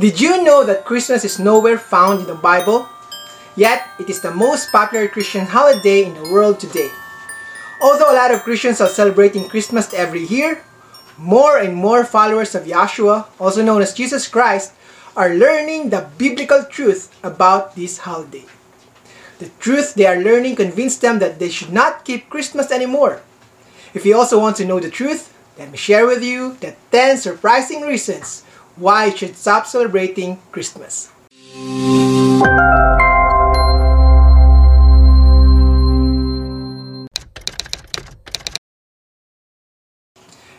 Did you know that Christmas is nowhere found in the Bible? Yet, it is the most popular Christian holiday in the world today. Although a lot of Christians are celebrating Christmas every year, more and more followers of Yahshua, also known as Jesus Christ, are learning the biblical truth about this holiday. The truth they are learning convinced them that they should not keep Christmas anymore. If you also want to know the truth, let me share with you the 10 surprising reasons why you should stop celebrating Christmas.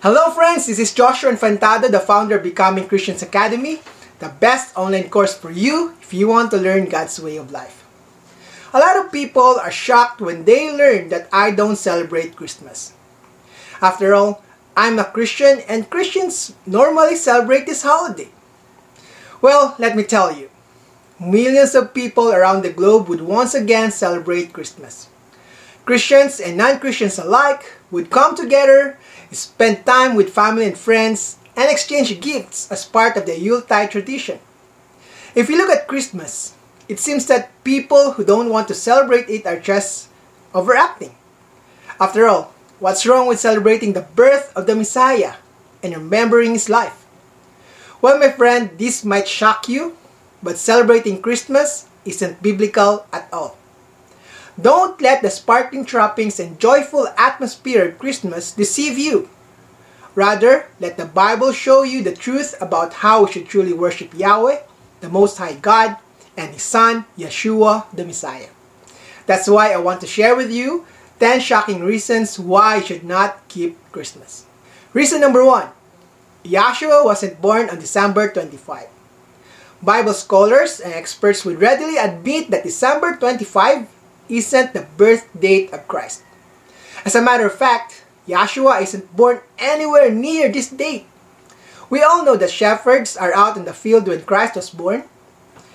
Hello friends, this is Joshua Infantado, the founder of Becoming Christians Academy, the best online course for you if you want to learn God's way of life. A lot of people are shocked when they learn that I don't celebrate Christmas. After all, I'm a Christian and Christians normally celebrate this holiday. Well, let me tell you, millions of people around the globe would once again celebrate Christmas. Christians and non-Christians alike would come together, spend time with family and friends, and exchange gifts as part of the Yuletide tradition. If you look at Christmas, it seems that people who don't want to celebrate it are just overacting. After all, what's wrong with celebrating the birth of the Messiah and remembering his life? Well, my friend, this might shock you, but celebrating Christmas isn't biblical at all. Don't let the sparkling trappings and joyful atmosphere of Christmas deceive you. Rather, let the Bible show you the truth about how we should truly worship Yahweh, the Most High God, and His Son, Yeshua, the Messiah. That's why I want to share with you 10 shocking reasons why you should not keep Christmas. Reason number one Yahshua wasn't born on December 25. Bible scholars and experts would readily admit that December 25 isn't the birth date of Christ. As a matter of fact, Yahshua isn't born anywhere near this date. We all know that shepherds are out in the field when Christ was born.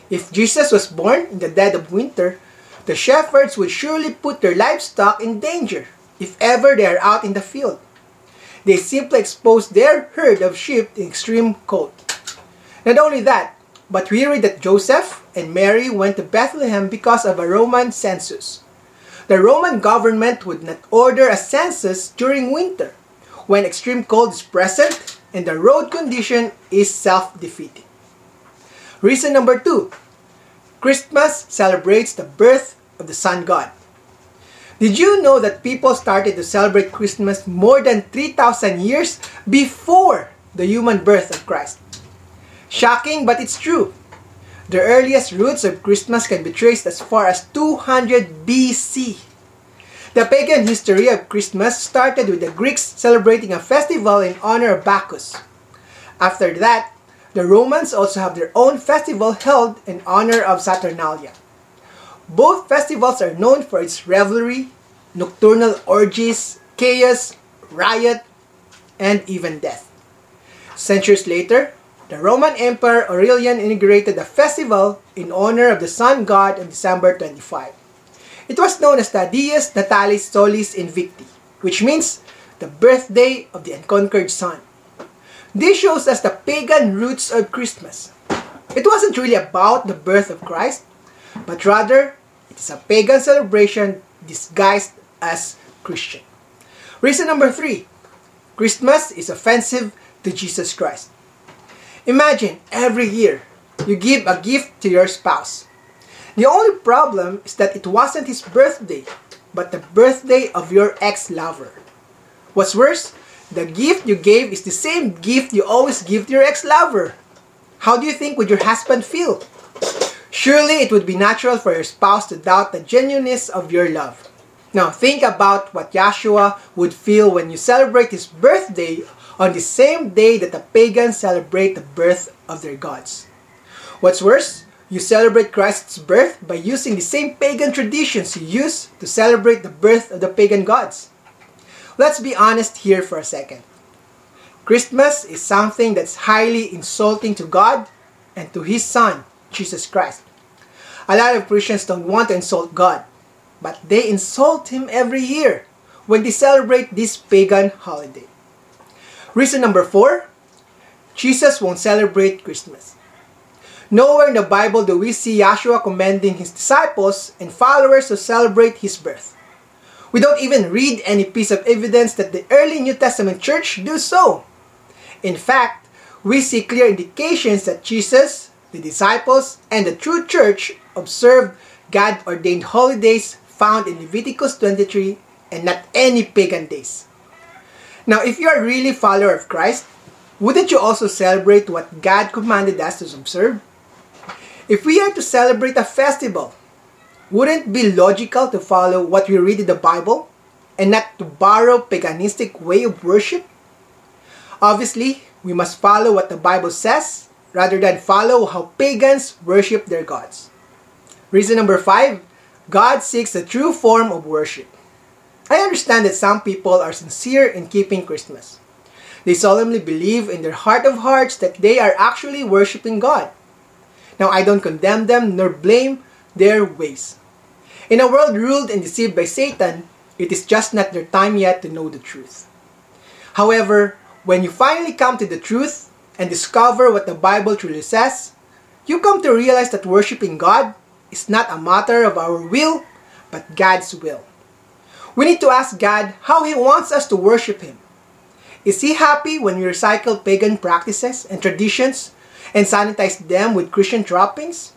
If Jesus was born in the dead of winter, the shepherds would surely put their livestock in danger if ever they are out in the field. They simply expose their herd of sheep in extreme cold. Not only that, but we read that Joseph and Mary went to Bethlehem because of a Roman census. The Roman government would not order a census during winter, when extreme cold is present and the road condition is self-defeating. Reason number two, Christmas celebrates the birth of the sun god. Did you know that people started to celebrate Christmas more than 3,000 years before the human birth of Christ? Shocking, but it's true. The earliest roots of Christmas can be traced as far as 200 BC. The pagan history of Christmas started with the Greeks celebrating a festival in honor of Bacchus. After that, the Romans also have their own festival held in honor of Saturnalia. Both festivals are known for its revelry, nocturnal orgies, chaos, riot, and even death. Centuries later, the Roman Emperor Aurelian inaugurated the festival in honor of the sun god on December 25. It was known as the Dies Natalis Solis Invicti, which means the birthday of the unconquered sun. This shows us the pagan roots of Christmas. It wasn't really about the birth of Christ, but rather it is a pagan celebration disguised as Christian. Reason number three Christmas is offensive to Jesus Christ. Imagine every year you give a gift to your spouse. The only problem is that it wasn't his birthday, but the birthday of your ex lover. What's worse, the gift you gave is the same gift you always give to your ex lover. How do you think would your husband feel? Surely it would be natural for your spouse to doubt the genuineness of your love. Now think about what Yahshua would feel when you celebrate his birthday on the same day that the pagans celebrate the birth of their gods. What's worse, you celebrate Christ's birth by using the same pagan traditions you use to celebrate the birth of the pagan gods. Let's be honest here for a second. Christmas is something that's highly insulting to God and to His Son, Jesus Christ. A lot of Christians don't want to insult God, but they insult Him every year when they celebrate this pagan holiday. Reason number four, Jesus won't celebrate Christmas. Nowhere in the Bible do we see Yahshua commanding his disciples and followers to celebrate his birth. We don't even read any piece of evidence that the early New Testament church do so. In fact, we see clear indications that Jesus, the disciples, and the true church observed God ordained holidays found in Leviticus 23 and not any pagan days. Now, if you are really a follower of Christ, wouldn't you also celebrate what God commanded us to observe? If we are to celebrate a festival, wouldn't it be logical to follow what we read in the Bible and not to borrow paganistic way of worship? Obviously, we must follow what the Bible says rather than follow how pagans worship their gods. Reason number five, God seeks a true form of worship. I understand that some people are sincere in keeping Christmas. They solemnly believe in their heart of hearts that they are actually worshiping God. Now, I don't condemn them nor blame their ways. In a world ruled and deceived by Satan, it is just not their time yet to know the truth. However, when you finally come to the truth and discover what the Bible truly says, you come to realize that worshiping God is not a matter of our will, but God's will. We need to ask God how He wants us to worship Him. Is He happy when we recycle pagan practices and traditions and sanitize them with Christian droppings?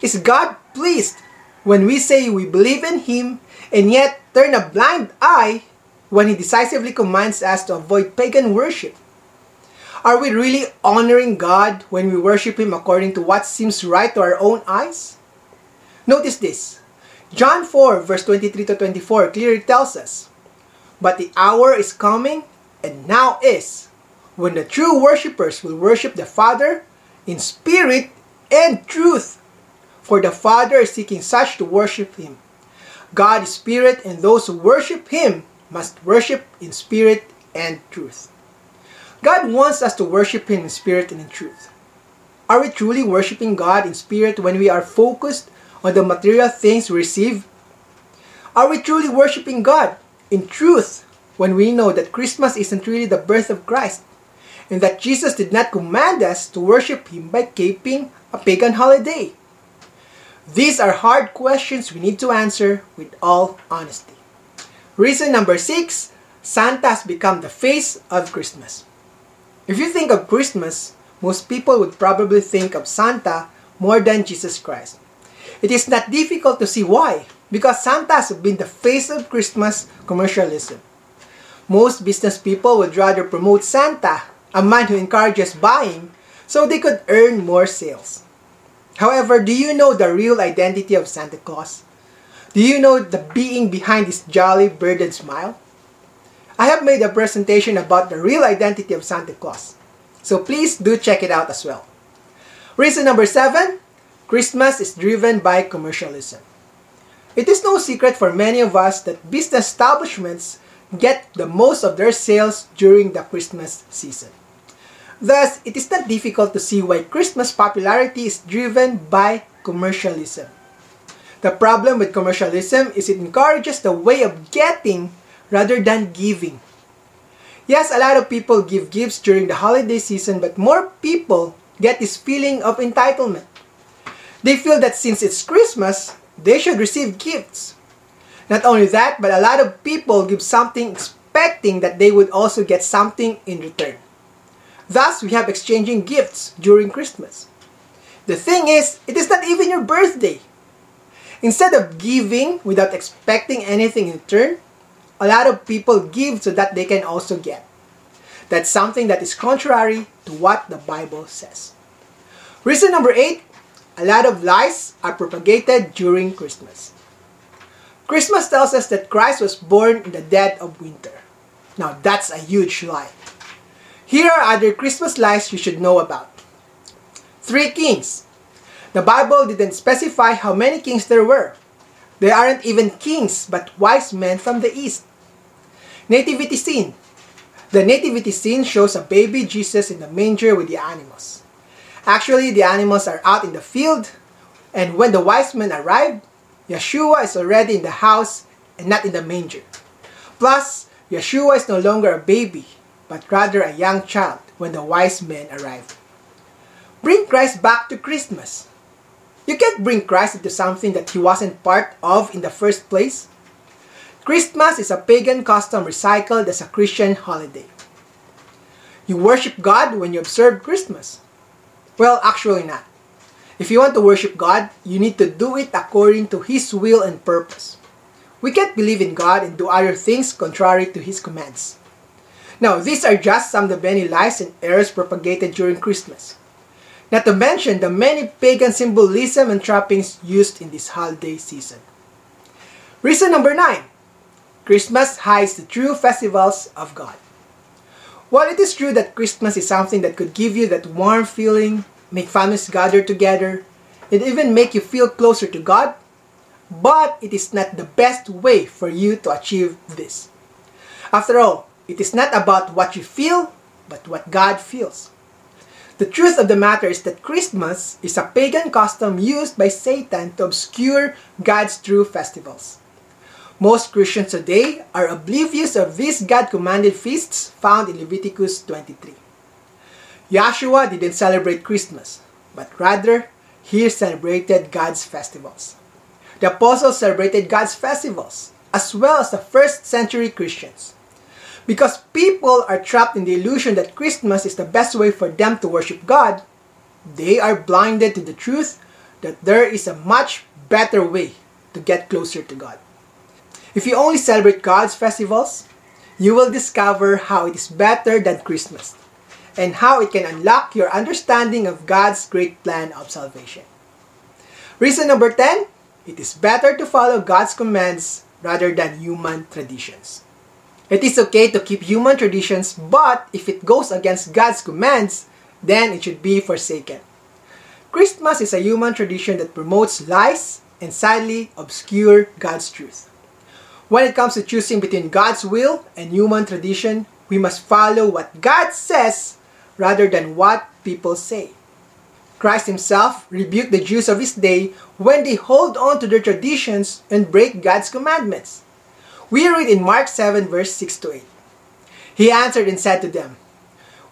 Is God pleased when we say we believe in Him and yet turn a blind eye when He decisively commands us to avoid pagan worship? Are we really honoring God when we worship Him according to what seems right to our own eyes? Notice this. John 4, verse 23 to 24 clearly tells us, But the hour is coming, and now is, when the true worshippers will worship the Father in spirit and truth. For the Father is seeking such to worship Him. God is spirit, and those who worship Him must worship in spirit and truth. God wants us to worship Him in spirit and in truth. Are we truly worshiping God in spirit when we are focused on the material things we receive? Are we truly worshiping God in truth when we know that Christmas isn't really the birth of Christ and that Jesus did not command us to worship Him by keeping a pagan holiday? These are hard questions we need to answer with all honesty. Reason number six Santa has become the face of Christmas. If you think of Christmas, most people would probably think of Santa more than Jesus Christ. It is not difficult to see why, because Santa has been the face of Christmas commercialism. Most business people would rather promote Santa, a man who encourages buying, so they could earn more sales. However, do you know the real identity of Santa Claus? Do you know the being behind this jolly burdened smile? I have made a presentation about the real identity of Santa Claus, so please do check it out as well. Reason number seven Christmas is driven by commercialism. It is no secret for many of us that business establishments get the most of their sales during the Christmas season. Thus, it is not difficult to see why Christmas popularity is driven by commercialism. The problem with commercialism is it encourages the way of getting rather than giving. Yes, a lot of people give gifts during the holiday season, but more people get this feeling of entitlement. They feel that since it's Christmas, they should receive gifts. Not only that, but a lot of people give something expecting that they would also get something in return. Thus, we have exchanging gifts during Christmas. The thing is, it is not even your birthday. Instead of giving without expecting anything in return, a lot of people give so that they can also get. That's something that is contrary to what the Bible says. Reason number eight a lot of lies are propagated during Christmas. Christmas tells us that Christ was born in the dead of winter. Now, that's a huge lie. Here are other Christmas lies you should know about. Three kings. The Bible didn't specify how many kings there were. They aren't even kings, but wise men from the east. Nativity scene. The nativity scene shows a baby Jesus in the manger with the animals. Actually, the animals are out in the field, and when the wise men arrive, Yeshua is already in the house and not in the manger. Plus, Yeshua is no longer a baby, but rather a young child when the wise men arrive. Bring Christ back to Christmas. You can't bring Christ into something that he wasn't part of in the first place. Christmas is a pagan custom recycled as a Christian holiday. You worship God when you observe Christmas. Well, actually not. If you want to worship God, you need to do it according to His will and purpose. We can't believe in God and do other things contrary to His commands. Now, these are just some of the many lies and errors propagated during Christmas. Not to mention the many pagan symbolism and trappings used in this holiday season. Reason number 9. Christmas hides the true festivals of God. While it is true that Christmas is something that could give you that warm feeling, make families gather together, and even make you feel closer to God, but it is not the best way for you to achieve this. After all, it is not about what you feel, but what God feels. The truth of the matter is that Christmas is a pagan custom used by Satan to obscure God's true festivals. Most Christians today are oblivious of these God-commanded feasts found in Leviticus 23. Yahshua didn't celebrate Christmas, but rather, he celebrated God's festivals. The apostles celebrated God's festivals, as well as the first century Christians. Because people are trapped in the illusion that Christmas is the best way for them to worship God, they are blinded to the truth that there is a much better way to get closer to God. If you only celebrate God's festivals, you will discover how it is better than Christmas and how it can unlock your understanding of God's great plan of salvation. Reason number 10 it is better to follow God's commands rather than human traditions. It is okay to keep human traditions, but if it goes against God's commands, then it should be forsaken. Christmas is a human tradition that promotes lies and sadly obscure God's truth. When it comes to choosing between God's will and human tradition, we must follow what God says rather than what people say. Christ himself rebuked the Jews of his day when they hold on to their traditions and break God's commandments. We read in Mark 7 verse 6 to 8. He answered and said to them,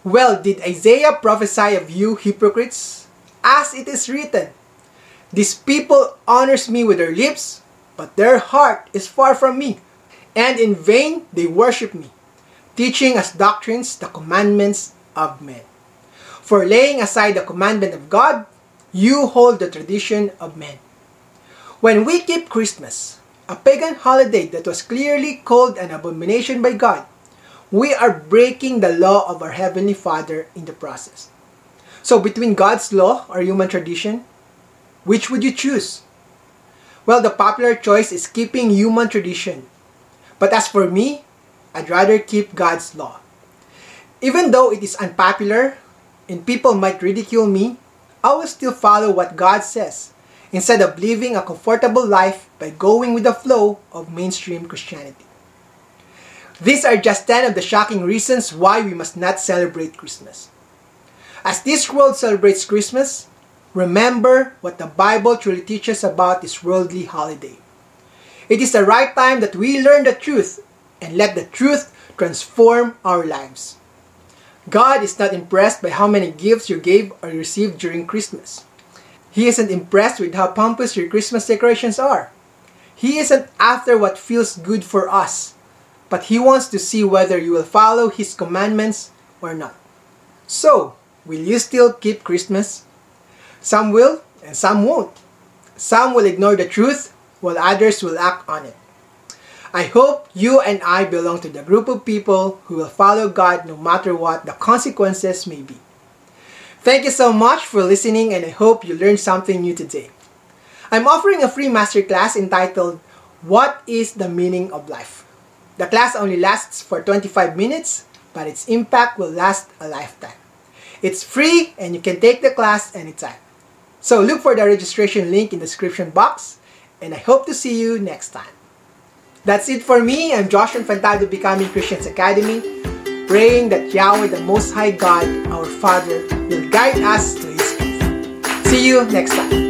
Well, did Isaiah prophesy of you hypocrites? As it is written, These people honors me with their lips, but their heart is far from me, and in vain they worship me, teaching as doctrines the commandments of men. For laying aside the commandment of God, you hold the tradition of men. When we keep Christmas, a pagan holiday that was clearly called an abomination by God, we are breaking the law of our Heavenly Father in the process. So, between God's law or human tradition, which would you choose? Well, the popular choice is keeping human tradition. But as for me, I'd rather keep God's law. Even though it is unpopular and people might ridicule me, I will still follow what God says instead of living a comfortable life by going with the flow of mainstream Christianity. These are just 10 of the shocking reasons why we must not celebrate Christmas. As this world celebrates Christmas, Remember what the Bible truly teaches about this worldly holiday. It is the right time that we learn the truth and let the truth transform our lives. God is not impressed by how many gifts you gave or received during Christmas. He isn't impressed with how pompous your Christmas decorations are. He isn't after what feels good for us, but He wants to see whether you will follow His commandments or not. So, will you still keep Christmas? Some will, and some won't. Some will ignore the truth, while others will act on it. I hope you and I belong to the group of people who will follow God no matter what the consequences may be. Thank you so much for listening, and I hope you learned something new today. I'm offering a free masterclass entitled What is the Meaning of Life? The class only lasts for 25 minutes, but its impact will last a lifetime. It's free and you can take the class anytime. So look for the registration link in the description box and I hope to see you next time. That's it for me. I'm Josh Infantado Becoming Christians Academy, praying that Yahweh, the Most High God, our Father, will guide us to His peace. See you next time.